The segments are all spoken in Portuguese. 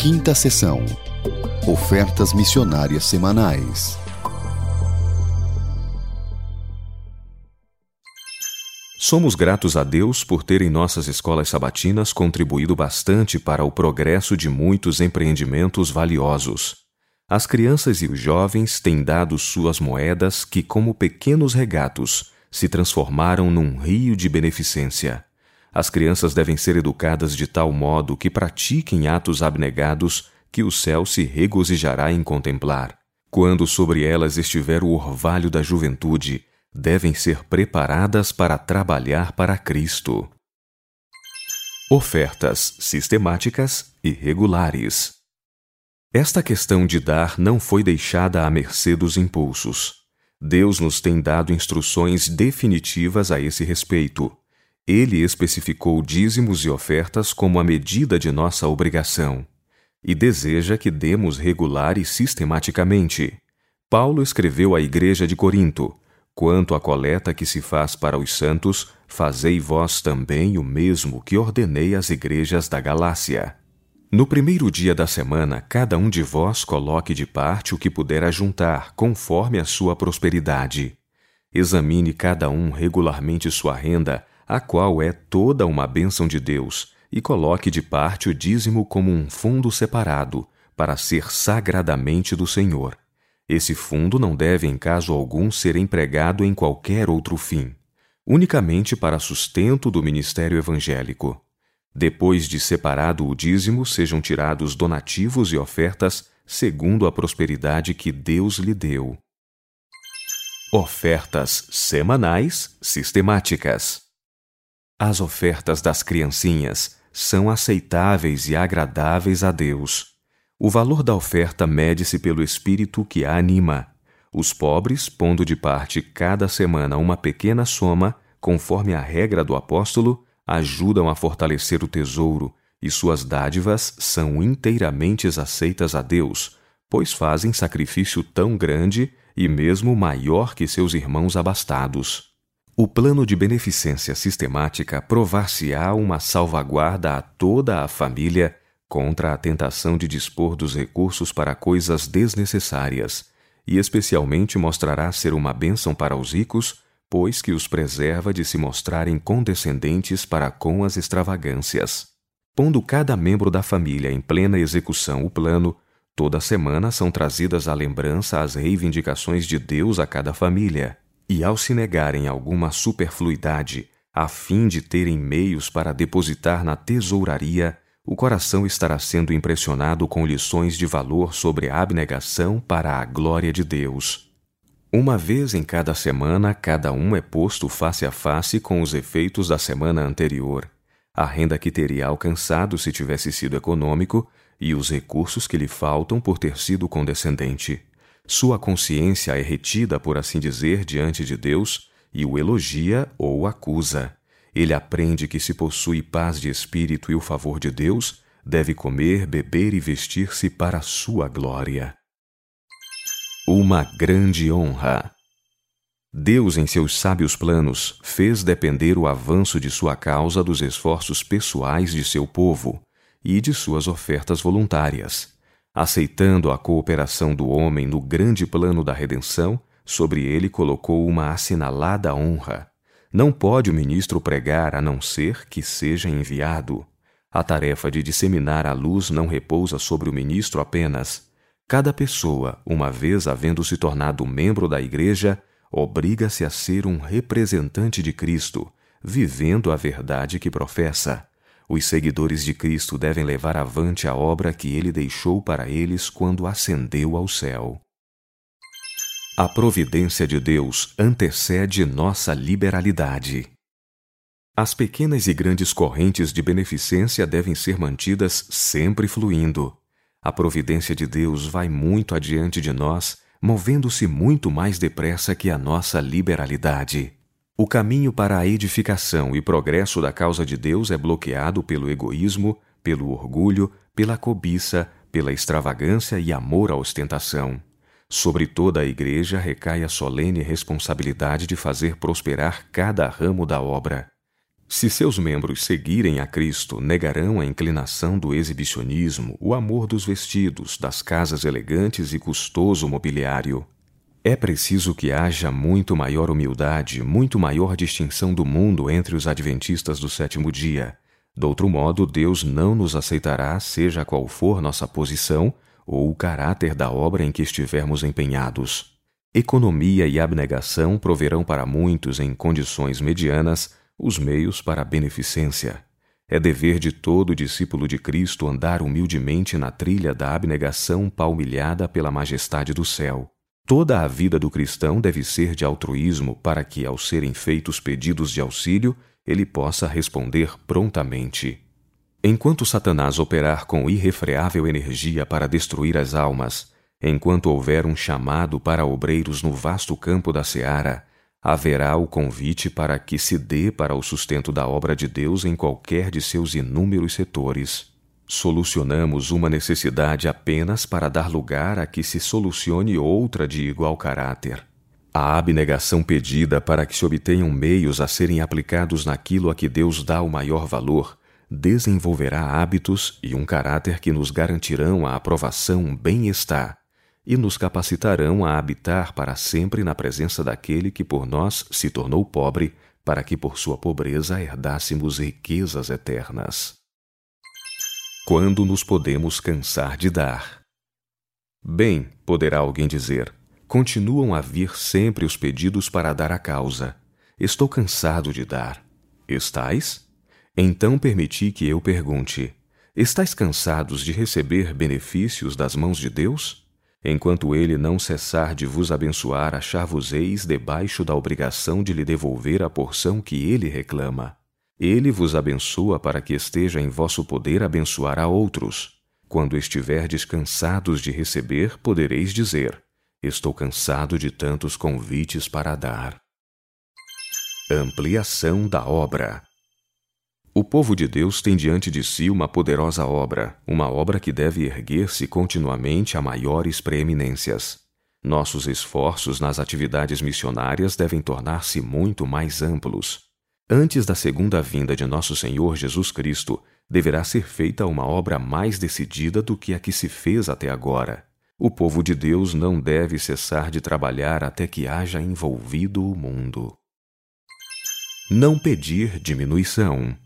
Quinta sessão. Ofertas missionárias semanais. Somos gratos a Deus por ter em nossas escolas sabatinas contribuído bastante para o progresso de muitos empreendimentos valiosos. As crianças e os jovens têm dado suas moedas que, como pequenos regatos, se transformaram num rio de beneficência. As crianças devem ser educadas de tal modo que pratiquem atos abnegados que o céu se regozijará em contemplar. Quando sobre elas estiver o orvalho da juventude, devem ser preparadas para trabalhar para Cristo. Ofertas sistemáticas e regulares. Esta questão de dar não foi deixada à mercê dos impulsos. Deus nos tem dado instruções definitivas a esse respeito. Ele especificou dízimos e ofertas como a medida de nossa obrigação e deseja que demos regular e sistematicamente. Paulo escreveu à igreja de Corinto: Quanto à coleta que se faz para os santos, fazei vós também o mesmo que ordenei às igrejas da Galácia. No primeiro dia da semana, cada um de vós coloque de parte o que puder ajuntar, conforme a sua prosperidade. Examine cada um regularmente sua renda, a qual é toda uma bênção de Deus, e coloque de parte o dízimo como um fundo separado, para ser sagradamente do Senhor esse fundo não deve, em caso algum, ser empregado em qualquer outro fim, unicamente para sustento do ministério evangélico. Depois de separado o dízimo, sejam tirados donativos e ofertas segundo a prosperidade que Deus lhe deu. Ofertas semanais sistemáticas. As ofertas das criancinhas são aceitáveis e agradáveis a Deus. O valor da oferta mede-se pelo espírito que a anima. Os pobres, pondo de parte cada semana uma pequena soma, conforme a regra do apóstolo, ajudam a fortalecer o tesouro, e suas dádivas são inteiramente aceitas a Deus, pois fazem sacrifício tão grande e mesmo maior que seus irmãos abastados. O plano de beneficência sistemática provar-se-á uma salvaguarda a toda a família contra a tentação de dispor dos recursos para coisas desnecessárias, e especialmente mostrará ser uma bênção para os ricos, pois que os preserva de se mostrarem condescendentes para com as extravagâncias. Pondo cada membro da família em plena execução o plano, toda semana são trazidas à lembrança as reivindicações de Deus a cada família, e ao se negarem alguma superfluidade, a fim de terem meios para depositar na tesouraria, o coração estará sendo impressionado com lições de valor sobre a abnegação para a glória de Deus. Uma vez em cada semana, cada um é posto face a face com os efeitos da semana anterior, a renda que teria alcançado se tivesse sido econômico e os recursos que lhe faltam por ter sido condescendente. Sua consciência é retida, por assim dizer, diante de Deus e o elogia ou acusa. Ele aprende que se possui paz de espírito e o favor de Deus, deve comer, beber e vestir-se para a sua glória. Uma grande honra. Deus, em seus sábios planos, fez depender o avanço de sua causa dos esforços pessoais de seu povo e de suas ofertas voluntárias. Aceitando a cooperação do homem no grande plano da redenção, sobre ele colocou uma assinalada honra não pode o ministro pregar a não ser que seja enviado. A tarefa de disseminar a luz não repousa sobre o ministro apenas. Cada pessoa, uma vez havendo se tornado membro da Igreja, obriga-se a ser um representante de Cristo, vivendo a verdade que professa. Os seguidores de Cristo devem levar avante a obra que ele deixou para eles quando ascendeu ao céu. A providência de Deus antecede nossa liberalidade. As pequenas e grandes correntes de beneficência devem ser mantidas sempre fluindo. A providência de Deus vai muito adiante de nós, movendo-se muito mais depressa que a nossa liberalidade. O caminho para a edificação e progresso da causa de Deus é bloqueado pelo egoísmo, pelo orgulho, pela cobiça, pela extravagância e amor à ostentação. Sobre toda a Igreja recai a solene responsabilidade de fazer prosperar cada ramo da obra. Se seus membros seguirem a Cristo, negarão a inclinação do exibicionismo, o amor dos vestidos, das casas elegantes e custoso mobiliário. É preciso que haja muito maior humildade, muito maior distinção do mundo entre os adventistas do sétimo dia. Do outro modo, Deus não nos aceitará, seja qual for nossa posição ou o caráter da obra em que estivermos empenhados. Economia e abnegação proverão para muitos em condições medianas os meios para a beneficência. É dever de todo discípulo de Cristo andar humildemente na trilha da abnegação palmilhada pela majestade do céu. Toda a vida do cristão deve ser de altruísmo para que, ao serem feitos pedidos de auxílio, ele possa responder prontamente. Enquanto Satanás operar com irrefreável energia para destruir as almas, enquanto houver um chamado para obreiros no vasto campo da seara, haverá o convite para que se dê para o sustento da obra de Deus em qualquer de seus inúmeros setores. Solucionamos uma necessidade apenas para dar lugar a que se solucione outra de igual caráter. A abnegação pedida para que se obtenham meios a serem aplicados naquilo a que Deus dá o maior valor desenvolverá hábitos e um caráter que nos garantirão a aprovação bem-estar e nos capacitarão a habitar para sempre na presença daquele que por nós se tornou pobre, para que por sua pobreza herdássemos riquezas eternas. Quando nos podemos cansar de dar? Bem, poderá alguém dizer, continuam a vir sempre os pedidos para dar a causa. Estou cansado de dar. Estais? Então permiti que eu pergunte: Estais cansados de receber benefícios das mãos de Deus? Enquanto ele não cessar de vos abençoar, achar-vos-eis debaixo da obrigação de lhe devolver a porção que ele reclama. Ele vos abençoa para que esteja em vosso poder abençoar a outros. Quando estiverdes cansados de receber, podereis dizer: Estou cansado de tantos convites para dar. Ampliação da obra. O povo de Deus tem diante de si uma poderosa obra, uma obra que deve erguer-se continuamente a maiores preeminências. Nossos esforços nas atividades missionárias devem tornar-se muito mais amplos. Antes da segunda vinda de nosso Senhor Jesus Cristo, deverá ser feita uma obra mais decidida do que a que se fez até agora. O povo de Deus não deve cessar de trabalhar até que haja envolvido o mundo. Não pedir diminuição.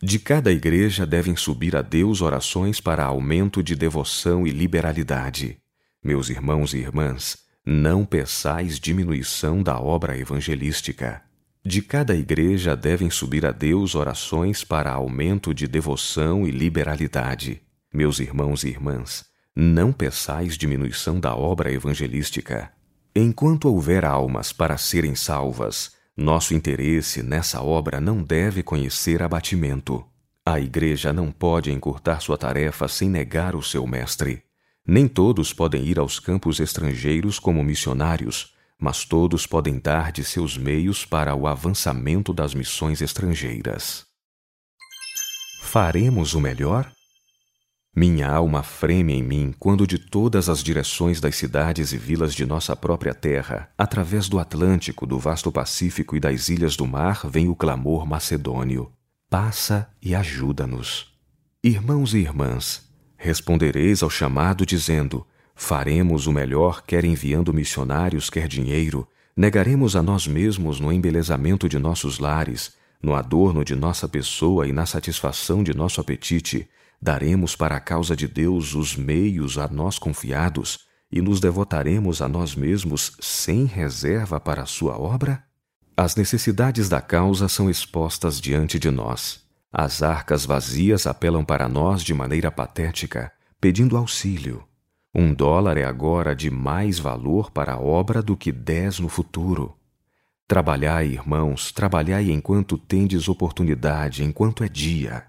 De cada igreja devem subir a Deus orações para aumento de devoção e liberalidade. Meus irmãos e irmãs, não peçais diminuição da obra evangelística. De cada igreja devem subir a Deus orações para aumento de devoção e liberalidade. Meus irmãos e irmãs, não peçais diminuição da obra evangelística. Enquanto houver almas para serem salvas, nosso interesse nessa obra não deve conhecer abatimento. A Igreja não pode encurtar sua tarefa sem negar o seu mestre. Nem todos podem ir aos campos estrangeiros como missionários, mas todos podem dar de seus meios para o avançamento das missões estrangeiras. Faremos o melhor? Minha alma freme em mim quando de todas as direções das cidades e vilas de nossa própria terra, através do Atlântico, do vasto Pacífico e das ilhas do mar, vem o clamor macedônio: Passa e ajuda-nos. Irmãos e irmãs, respondereis ao chamado dizendo: Faremos o melhor, quer enviando missionários, quer dinheiro, negaremos a nós mesmos no embelezamento de nossos lares, no adorno de nossa pessoa e na satisfação de nosso apetite Daremos para a causa de Deus os meios a nós confiados e nos devotaremos a nós mesmos sem reserva para a sua obra? As necessidades da causa são expostas diante de nós. As arcas vazias apelam para nós de maneira patética, pedindo auxílio. Um dólar é agora de mais valor para a obra do que dez no futuro. Trabalhai, irmãos, trabalhai enquanto tendes oportunidade, enquanto é dia.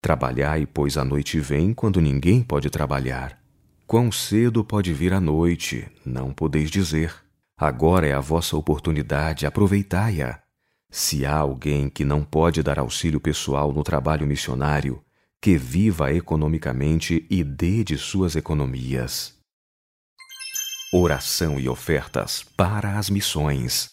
Trabalhai, pois a noite vem quando ninguém pode trabalhar. Quão cedo pode vir a noite, não podeis dizer. Agora é a vossa oportunidade, aproveitai-a. Se há alguém que não pode dar auxílio pessoal no trabalho missionário, que viva economicamente e dê de suas economias. Oração e ofertas para as missões.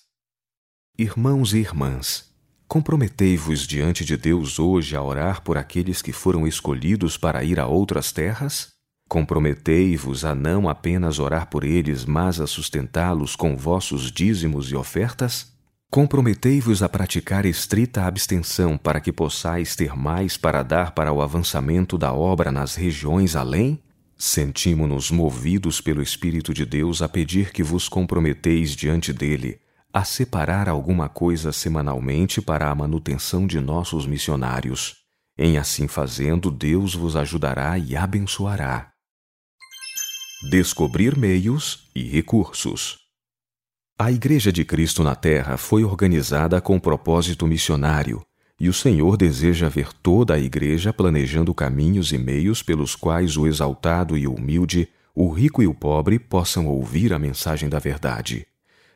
Irmãos e irmãs, Comprometei-vos diante de Deus hoje a orar por aqueles que foram escolhidos para ir a outras terras? Comprometei-vos a não apenas orar por eles, mas a sustentá-los com vossos dízimos e ofertas? Comprometei-vos a praticar estrita abstenção para que possais ter mais para dar para o avançamento da obra nas regiões além? Sentimos-nos movidos pelo Espírito de Deus a pedir que vos comprometeis diante dele a separar alguma coisa semanalmente para a manutenção de nossos missionários. Em assim fazendo, Deus vos ajudará e abençoará. Descobrir meios e recursos. A Igreja de Cristo na Terra foi organizada com propósito missionário, e o Senhor deseja ver toda a Igreja planejando caminhos e meios pelos quais o exaltado e o humilde, o rico e o pobre possam ouvir a mensagem da verdade.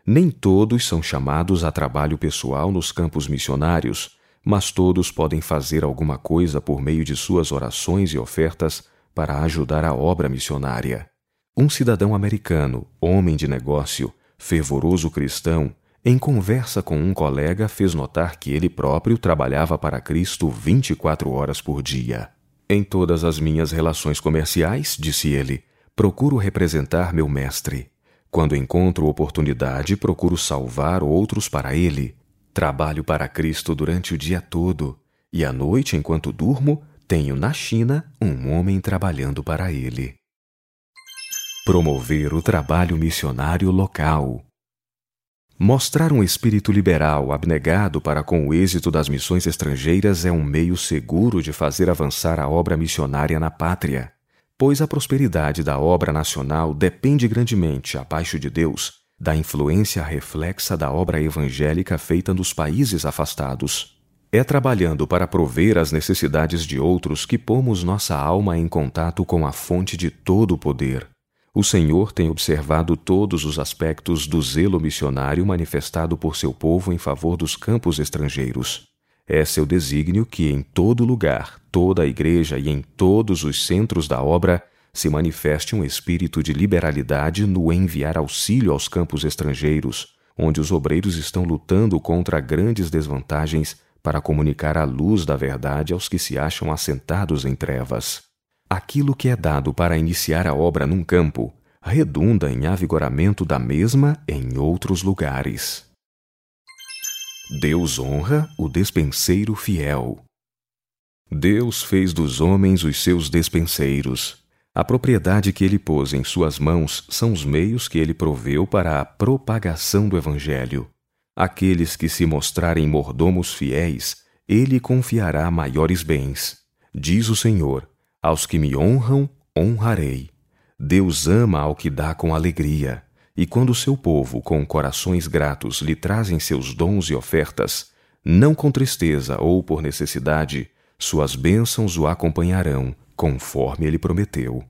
Nem todos são chamados a trabalho pessoal nos campos missionários, mas todos podem fazer alguma coisa por meio de suas orações e ofertas para ajudar a obra missionária. Um cidadão americano, homem de negócio, fervoroso cristão, em conversa com um colega fez notar que ele próprio trabalhava para Cristo 24 horas por dia. Em todas as minhas relações comerciais, disse ele, procuro representar meu mestre. Quando encontro oportunidade, procuro salvar outros para ele. Trabalho para Cristo durante o dia todo, e à noite, enquanto durmo, tenho na China um homem trabalhando para ele. Promover o trabalho missionário local. Mostrar um espírito liberal abnegado para com o êxito das missões estrangeiras é um meio seguro de fazer avançar a obra missionária na pátria pois a prosperidade da obra nacional depende grandemente, abaixo de Deus, da influência reflexa da obra evangélica feita nos países afastados. É trabalhando para prover as necessidades de outros que pomos nossa alma em contato com a fonte de todo o poder. O Senhor tem observado todos os aspectos do zelo missionário manifestado por seu povo em favor dos campos estrangeiros. É seu desígnio que em todo lugar, toda a igreja e em todos os centros da obra se manifeste um espírito de liberalidade no enviar auxílio aos campos estrangeiros, onde os obreiros estão lutando contra grandes desvantagens para comunicar a luz da verdade aos que se acham assentados em trevas. Aquilo que é dado para iniciar a obra num campo redunda em avigoramento da mesma em outros lugares. Deus honra o despenseiro fiel. Deus fez dos homens os seus despenseiros. A propriedade que ele pôs em suas mãos são os meios que ele proveu para a propagação do Evangelho. Aqueles que se mostrarem mordomos fiéis, ele confiará maiores bens. Diz o Senhor: Aos que me honram, honrarei. Deus ama ao que dá com alegria. E quando seu povo, com corações gratos, lhe trazem seus dons e ofertas, não com tristeza ou por necessidade, suas bênçãos o acompanharão, conforme ele prometeu.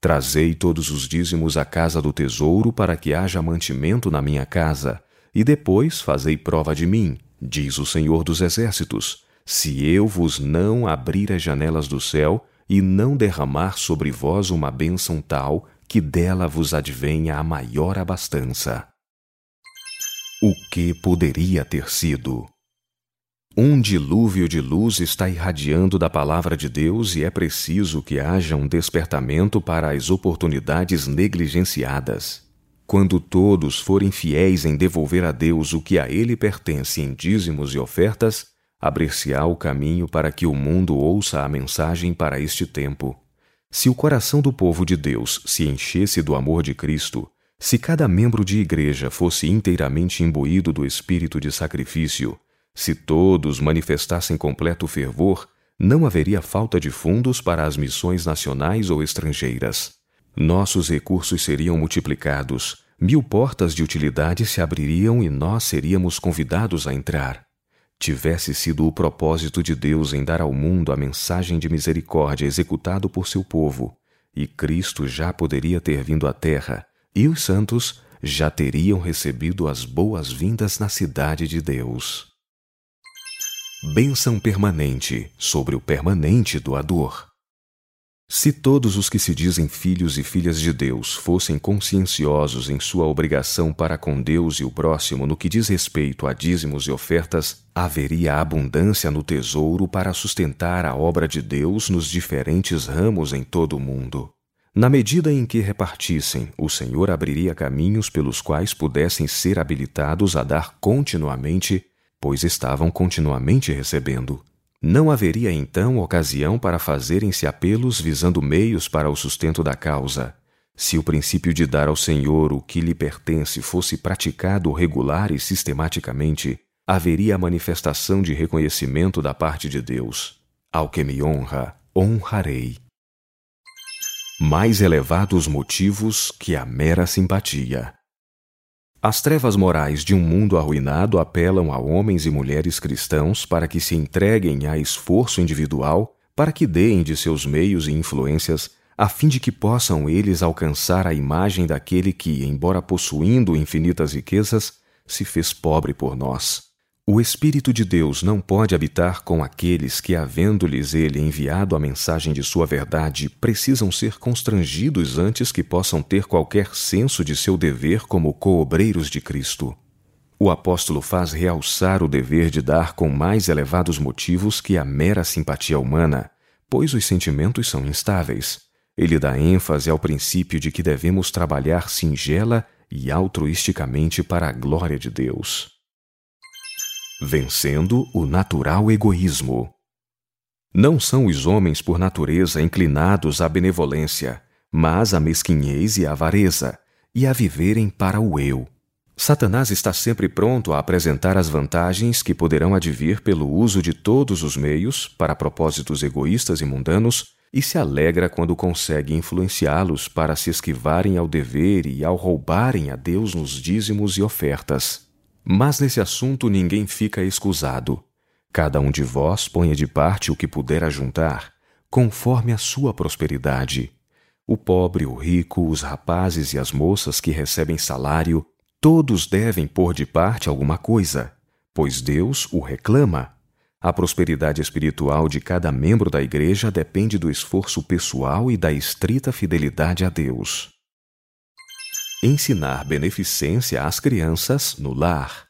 Trazei todos os dízimos à casa do tesouro para que haja mantimento na minha casa, e depois fazei prova de mim, diz o Senhor dos Exércitos, se eu vos não abrir as janelas do céu e não derramar sobre vós uma bênção tal que dela vos advenha a maior abastança. O que poderia ter sido? Um dilúvio de luz está irradiando da palavra de Deus e é preciso que haja um despertamento para as oportunidades negligenciadas. Quando todos forem fiéis em devolver a Deus o que a Ele pertence em dízimos e ofertas, abrir-se-á o caminho para que o mundo ouça a mensagem para este tempo. Se o coração do povo de Deus se enchesse do amor de Cristo, se cada membro de igreja fosse inteiramente imbuído do espírito de sacrifício, se todos manifestassem completo fervor, não haveria falta de fundos para as missões nacionais ou estrangeiras. Nossos recursos seriam multiplicados, mil portas de utilidade se abririam e nós seríamos convidados a entrar tivesse sido o propósito de Deus em dar ao mundo a mensagem de misericórdia executado por seu povo, e Cristo já poderia ter vindo à terra, e os santos já teriam recebido as boas-vindas na cidade de Deus. Bênção permanente sobre o permanente doador. Se todos os que se dizem filhos e filhas de Deus fossem conscienciosos em sua obrigação para com Deus e o próximo no que diz respeito a dízimos e ofertas, haveria abundância no tesouro para sustentar a obra de Deus nos diferentes ramos em todo o mundo. Na medida em que repartissem, o Senhor abriria caminhos pelos quais pudessem ser habilitados a dar continuamente, pois estavam continuamente recebendo. Não haveria então ocasião para fazerem-se apelos visando meios para o sustento da causa. Se o princípio de dar ao Senhor o que lhe pertence fosse praticado regular e sistematicamente, haveria a manifestação de reconhecimento da parte de Deus. Ao que me honra, honrarei. Mais elevados motivos que a mera simpatia. As trevas morais de um mundo arruinado apelam a homens e mulheres cristãos para que se entreguem a esforço individual, para que deem de seus meios e influências, a fim de que possam eles alcançar a imagem daquele que, embora possuindo infinitas riquezas, se fez pobre por nós. O Espírito de Deus não pode habitar com aqueles que, havendo-lhes ele enviado a mensagem de sua verdade, precisam ser constrangidos antes que possam ter qualquer senso de seu dever como coobreiros de Cristo. O apóstolo faz realçar o dever de dar com mais elevados motivos que a mera simpatia humana, pois os sentimentos são instáveis. Ele dá ênfase ao princípio de que devemos trabalhar singela e altruisticamente para a glória de Deus. Vencendo o natural egoísmo. Não são os homens por natureza inclinados à benevolência, mas à mesquinhez e à avareza, e a viverem para o eu. Satanás está sempre pronto a apresentar as vantagens que poderão advir pelo uso de todos os meios para propósitos egoístas e mundanos e se alegra quando consegue influenciá-los para se esquivarem ao dever e ao roubarem a Deus nos dízimos e ofertas. Mas nesse assunto ninguém fica excusado. Cada um de vós ponha de parte o que puder ajuntar, conforme a sua prosperidade. O pobre, o rico, os rapazes e as moças que recebem salário, todos devem pôr de parte alguma coisa, pois Deus o reclama. A prosperidade espiritual de cada membro da igreja depende do esforço pessoal e da estrita fidelidade a Deus ensinar beneficência às crianças no lar.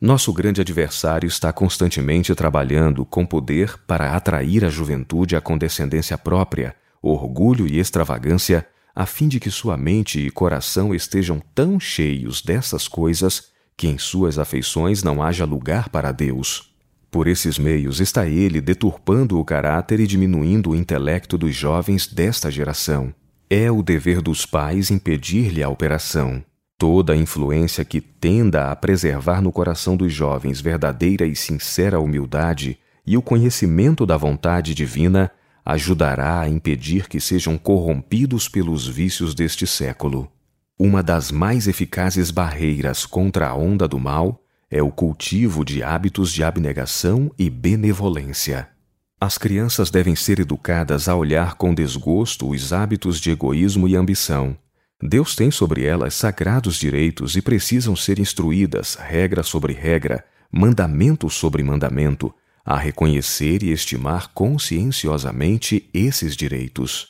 Nosso grande adversário está constantemente trabalhando com poder para atrair a juventude à condescendência própria, orgulho e extravagância, a fim de que sua mente e coração estejam tão cheios dessas coisas que em suas afeições não haja lugar para Deus. Por esses meios está ele deturpando o caráter e diminuindo o intelecto dos jovens desta geração. É o dever dos pais impedir-lhe a operação. Toda a influência que tenda a preservar no coração dos jovens verdadeira e sincera humildade e o conhecimento da vontade divina ajudará a impedir que sejam corrompidos pelos vícios deste século. Uma das mais eficazes barreiras contra a onda do mal é o cultivo de hábitos de abnegação e benevolência. As crianças devem ser educadas a olhar com desgosto os hábitos de egoísmo e ambição. Deus tem sobre elas sagrados direitos e precisam ser instruídas, regra sobre regra, mandamento sobre mandamento, a reconhecer e estimar conscienciosamente esses direitos.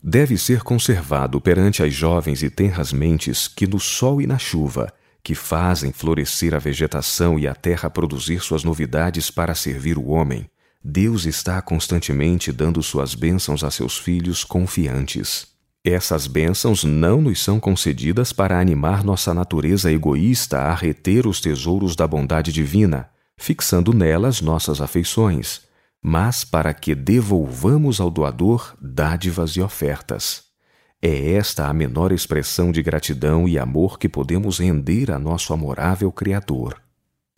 Deve ser conservado perante as jovens e tenras mentes que no sol e na chuva, que fazem florescer a vegetação e a terra produzir suas novidades para servir o homem, Deus está constantemente dando suas bênçãos a seus filhos confiantes. Essas bênçãos não nos são concedidas para animar nossa natureza egoísta a reter os tesouros da bondade divina, fixando nelas nossas afeições, mas para que devolvamos ao doador dádivas e ofertas. É esta a menor expressão de gratidão e amor que podemos render a nosso amorável Criador.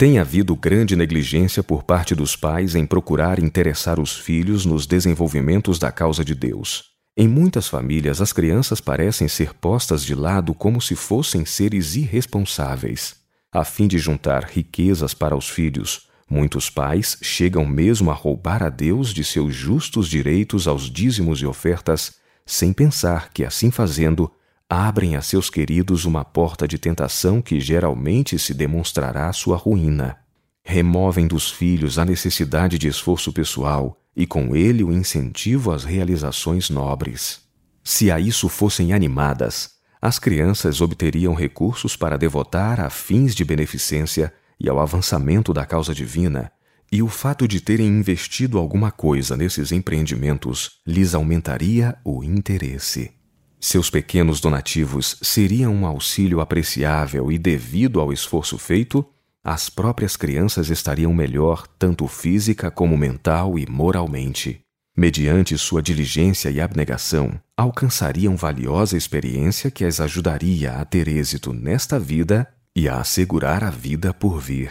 Tem havido grande negligência por parte dos pais em procurar interessar os filhos nos desenvolvimentos da causa de Deus. Em muitas famílias, as crianças parecem ser postas de lado como se fossem seres irresponsáveis. A fim de juntar riquezas para os filhos, muitos pais chegam mesmo a roubar a Deus de seus justos direitos aos dízimos e ofertas, sem pensar que, assim fazendo, abrem a seus queridos uma porta de tentação que geralmente se demonstrará sua ruína. Removem dos filhos a necessidade de esforço pessoal e com ele o incentivo às realizações nobres. Se a isso fossem animadas, as crianças obteriam recursos para devotar a fins de beneficência e ao avançamento da causa divina, e o fato de terem investido alguma coisa nesses empreendimentos lhes aumentaria o interesse. Seus pequenos donativos seriam um auxílio apreciável e, devido ao esforço feito, as próprias crianças estariam melhor, tanto física como mental e moralmente. Mediante sua diligência e abnegação, alcançariam valiosa experiência que as ajudaria a ter êxito nesta vida e a assegurar a vida por vir.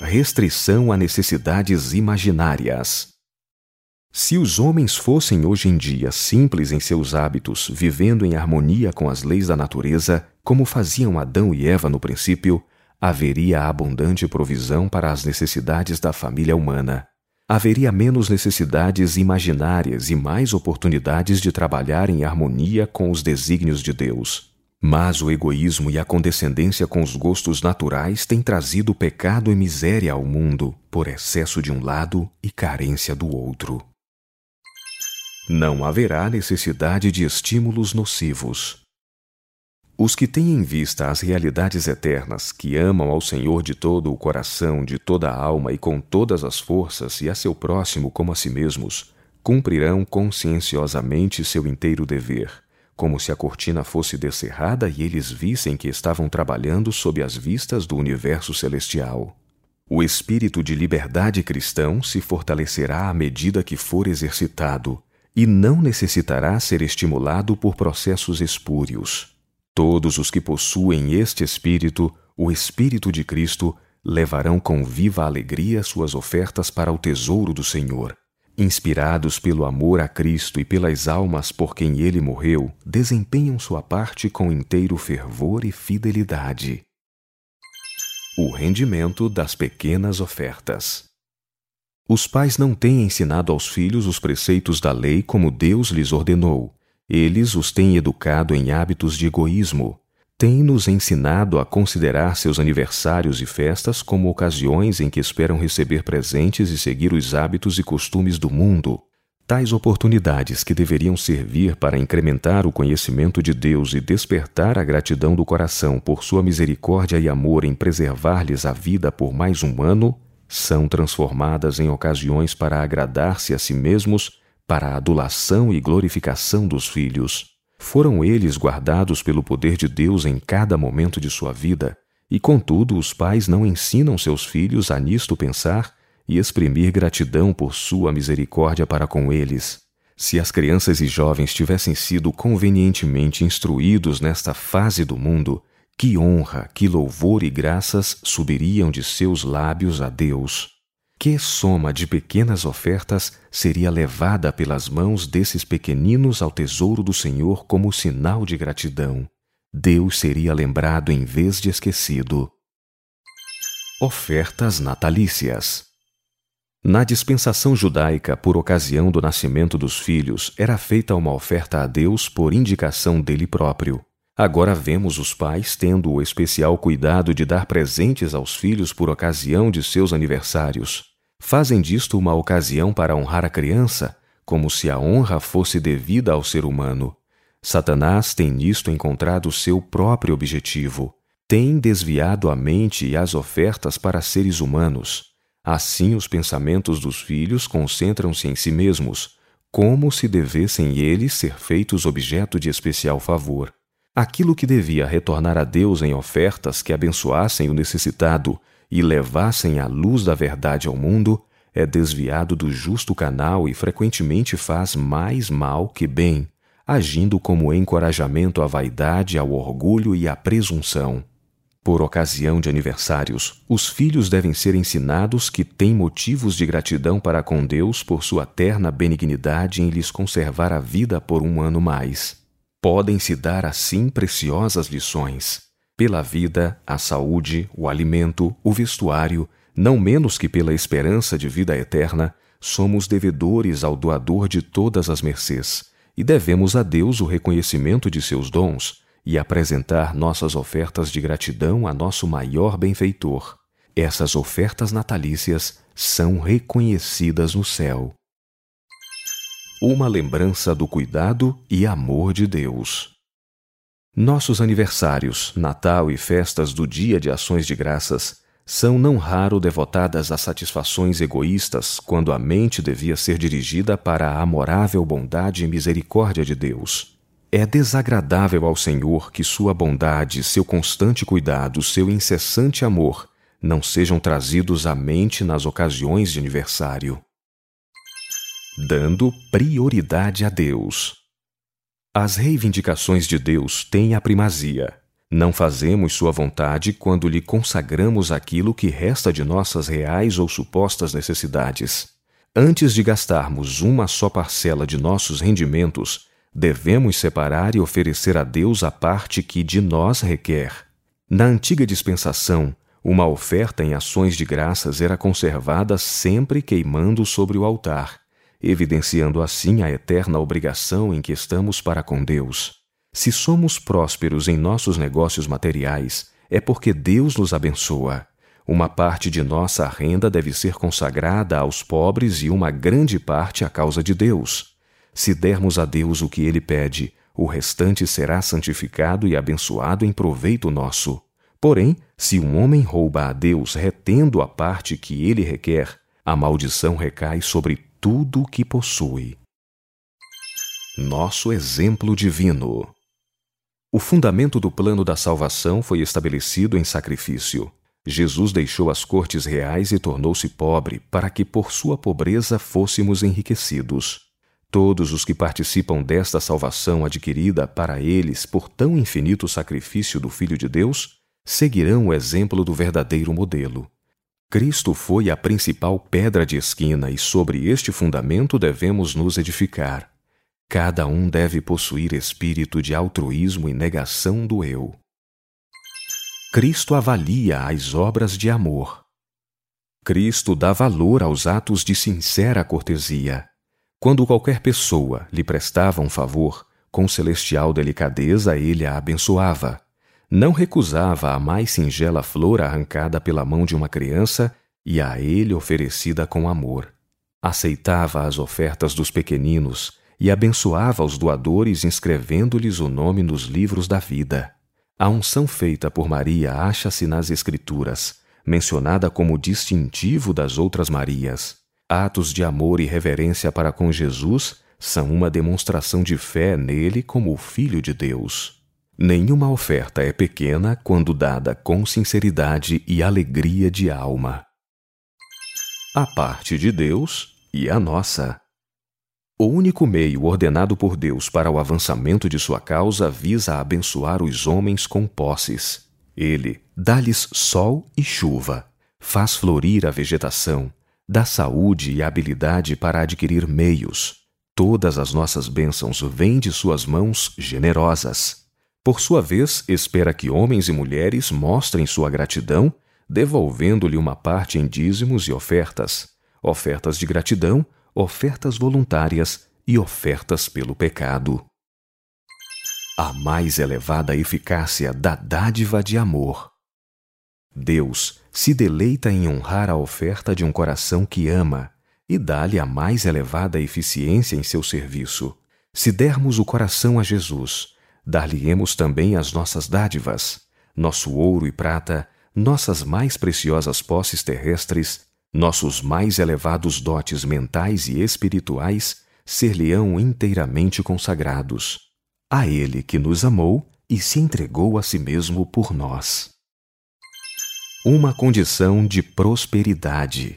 Restrição a necessidades imaginárias. Se os homens fossem hoje em dia simples em seus hábitos, vivendo em harmonia com as leis da natureza, como faziam Adão e Eva no princípio, haveria abundante provisão para as necessidades da família humana. Haveria menos necessidades imaginárias e mais oportunidades de trabalhar em harmonia com os desígnios de Deus. Mas o egoísmo e a condescendência com os gostos naturais têm trazido pecado e miséria ao mundo, por excesso de um lado e carência do outro. Não haverá necessidade de estímulos nocivos. Os que têm em vista as realidades eternas, que amam ao Senhor de todo o coração, de toda a alma e com todas as forças, e a seu próximo como a si mesmos, cumprirão conscienciosamente seu inteiro dever, como se a cortina fosse descerrada e eles vissem que estavam trabalhando sob as vistas do universo celestial. O espírito de liberdade cristão se fortalecerá à medida que for exercitado, e não necessitará ser estimulado por processos espúrios Todos os que possuem este Espírito, o Espírito de Cristo, levarão com viva alegria suas ofertas para o tesouro do Senhor. Inspirados pelo amor a Cristo e pelas almas por quem ele morreu, desempenham sua parte com inteiro fervor e fidelidade. O rendimento das pequenas ofertas. Os pais não têm ensinado aos filhos os preceitos da lei como Deus lhes ordenou, eles os têm educado em hábitos de egoísmo, têm nos ensinado a considerar seus aniversários e festas como ocasiões em que esperam receber presentes e seguir os hábitos e costumes do mundo. Tais oportunidades, que deveriam servir para incrementar o conhecimento de Deus e despertar a gratidão do coração por sua misericórdia e amor em preservar-lhes a vida por mais um ano, são transformadas em ocasiões para agradar-se a si mesmos para a adulação e glorificação dos filhos. Foram eles guardados pelo poder de Deus em cada momento de sua vida, e contudo os pais não ensinam seus filhos a nisto pensar e exprimir gratidão por sua misericórdia para com eles. Se as crianças e jovens tivessem sido convenientemente instruídos nesta fase do mundo, que honra, que louvor e graças subiriam de seus lábios a Deus que soma de pequenas ofertas seria levada pelas mãos desses pequeninos ao tesouro do Senhor como sinal de gratidão. Deus seria lembrado em vez de esquecido. Ofertas natalícias. Na dispensação judaica, por ocasião do nascimento dos filhos, era feita uma oferta a Deus por indicação dele próprio. Agora vemos os pais tendo o especial cuidado de dar presentes aos filhos por ocasião de seus aniversários. Fazem disto uma ocasião para honrar a criança, como se a honra fosse devida ao ser humano. Satanás tem nisto encontrado seu próprio objetivo. Tem desviado a mente e as ofertas para seres humanos. Assim, os pensamentos dos filhos concentram-se em si mesmos, como se devessem eles ser feitos objeto de especial favor. Aquilo que devia retornar a Deus em ofertas que abençoassem o necessitado e levassem a luz da verdade ao mundo é desviado do justo canal e frequentemente faz mais mal que bem, agindo como encorajamento à vaidade, ao orgulho e à presunção. Por ocasião de aniversários, os filhos devem ser ensinados que têm motivos de gratidão para com Deus por sua terna benignidade em lhes conservar a vida por um ano mais. Podem-se dar assim preciosas lições. Pela vida, a saúde, o alimento, o vestuário, não menos que pela esperança de vida eterna, somos devedores ao doador de todas as mercês, e devemos a Deus o reconhecimento de seus dons e apresentar nossas ofertas de gratidão a nosso maior benfeitor. essas ofertas natalícias são reconhecidas no céu. Uma lembrança do cuidado e amor de Deus. Nossos aniversários, Natal e festas do Dia de Ações de Graças são não raro devotadas a satisfações egoístas quando a mente devia ser dirigida para a amorável bondade e misericórdia de Deus. É desagradável ao Senhor que sua bondade, seu constante cuidado, seu incessante amor não sejam trazidos à mente nas ocasiões de aniversário. Dando prioridade a Deus. As reivindicações de Deus têm a primazia. Não fazemos Sua vontade quando lhe consagramos aquilo que resta de nossas reais ou supostas necessidades. Antes de gastarmos uma só parcela de nossos rendimentos, devemos separar e oferecer a Deus a parte que de nós requer. Na antiga dispensação, uma oferta em ações de graças era conservada sempre queimando sobre o altar, evidenciando assim a eterna obrigação em que estamos para com Deus. Se somos prósperos em nossos negócios materiais, é porque Deus nos abençoa. Uma parte de nossa renda deve ser consagrada aos pobres e uma grande parte à causa de Deus. Se dermos a Deus o que ele pede, o restante será santificado e abençoado em proveito nosso. Porém, se um homem rouba a Deus retendo a parte que ele requer, a maldição recai sobre tudo o que possui. Nosso exemplo divino. O fundamento do plano da salvação foi estabelecido em sacrifício. Jesus deixou as cortes reais e tornou-se pobre para que por sua pobreza fôssemos enriquecidos. Todos os que participam desta salvação adquirida para eles por tão infinito sacrifício do Filho de Deus seguirão o exemplo do verdadeiro modelo. Cristo foi a principal pedra de esquina e sobre este fundamento devemos nos edificar. Cada um deve possuir espírito de altruísmo e negação do eu. Cristo avalia as obras de amor. Cristo dá valor aos atos de sincera cortesia. Quando qualquer pessoa lhe prestava um favor, com celestial delicadeza ele a abençoava. Não recusava a mais singela flor arrancada pela mão de uma criança e a ele oferecida com amor. Aceitava as ofertas dos pequeninos e abençoava os doadores inscrevendo-lhes o nome nos livros da vida. A unção feita por Maria acha-se nas Escrituras, mencionada como distintivo das outras Marias. Atos de amor e reverência para com Jesus são uma demonstração de fé nele como o Filho de Deus. Nenhuma oferta é pequena quando dada com sinceridade e alegria de alma. A parte de Deus e a nossa. O único meio ordenado por Deus para o avançamento de sua causa visa abençoar os homens com posses. Ele dá-lhes sol e chuva, faz florir a vegetação, dá saúde e habilidade para adquirir meios. Todas as nossas bênçãos vêm de suas mãos generosas. Por sua vez, espera que homens e mulheres mostrem sua gratidão, devolvendo-lhe uma parte em dízimos e ofertas, ofertas de gratidão, ofertas voluntárias e ofertas pelo pecado. A mais elevada eficácia da dádiva de amor. Deus se deleita em honrar a oferta de um coração que ama e dá-lhe a mais elevada eficiência em seu serviço. Se dermos o coração a Jesus, dar-lhe-emos também as nossas dádivas, nosso ouro e prata, nossas mais preciosas posses terrestres, nossos mais elevados dotes mentais e espirituais ser-lhe-ão inteiramente consagrados. A Ele que nos amou e se entregou a si mesmo por nós uma condição de prosperidade.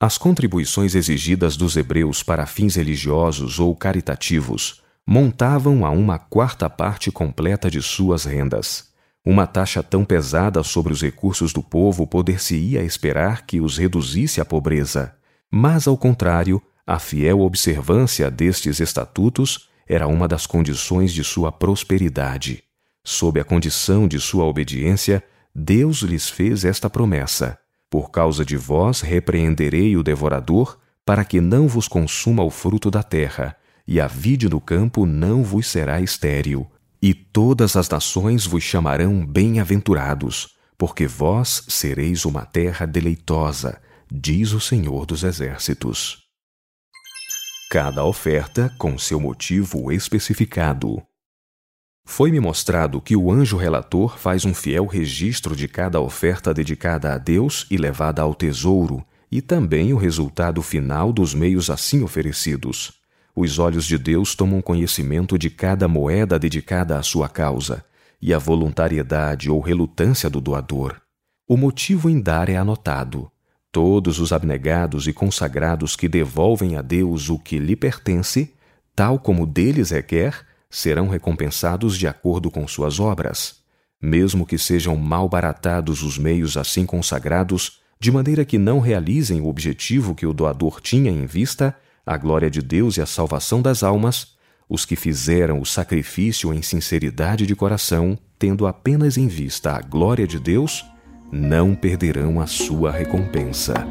As contribuições exigidas dos hebreus para fins religiosos ou caritativos montavam a uma quarta parte completa de suas rendas. Uma taxa tão pesada sobre os recursos do povo poder-se-ia esperar que os reduzisse à pobreza, mas, ao contrário, a fiel observância destes estatutos era uma das condições de sua prosperidade. Sob a condição de sua obediência, Deus lhes fez esta promessa: Por causa de vós repreenderei o devorador, para que não vos consuma o fruto da terra, e a vide no campo não vos será estéril. E todas as nações vos chamarão bem-aventurados, porque vós sereis uma terra deleitosa, diz o Senhor dos Exércitos. Cada oferta com seu motivo especificado. Foi-me mostrado que o anjo relator faz um fiel registro de cada oferta dedicada a Deus e levada ao tesouro, e também o resultado final dos meios assim oferecidos. Os olhos de Deus tomam conhecimento de cada moeda dedicada à sua causa, e a voluntariedade ou relutância do doador. O motivo em dar é anotado. Todos os abnegados e consagrados que devolvem a Deus o que lhe pertence, tal como deles requer, serão recompensados de acordo com suas obras, mesmo que sejam mal baratados os meios assim consagrados, de maneira que não realizem o objetivo que o doador tinha em vista, a glória de Deus e a salvação das almas, os que fizeram o sacrifício em sinceridade de coração, tendo apenas em vista a glória de Deus, não perderão a sua recompensa.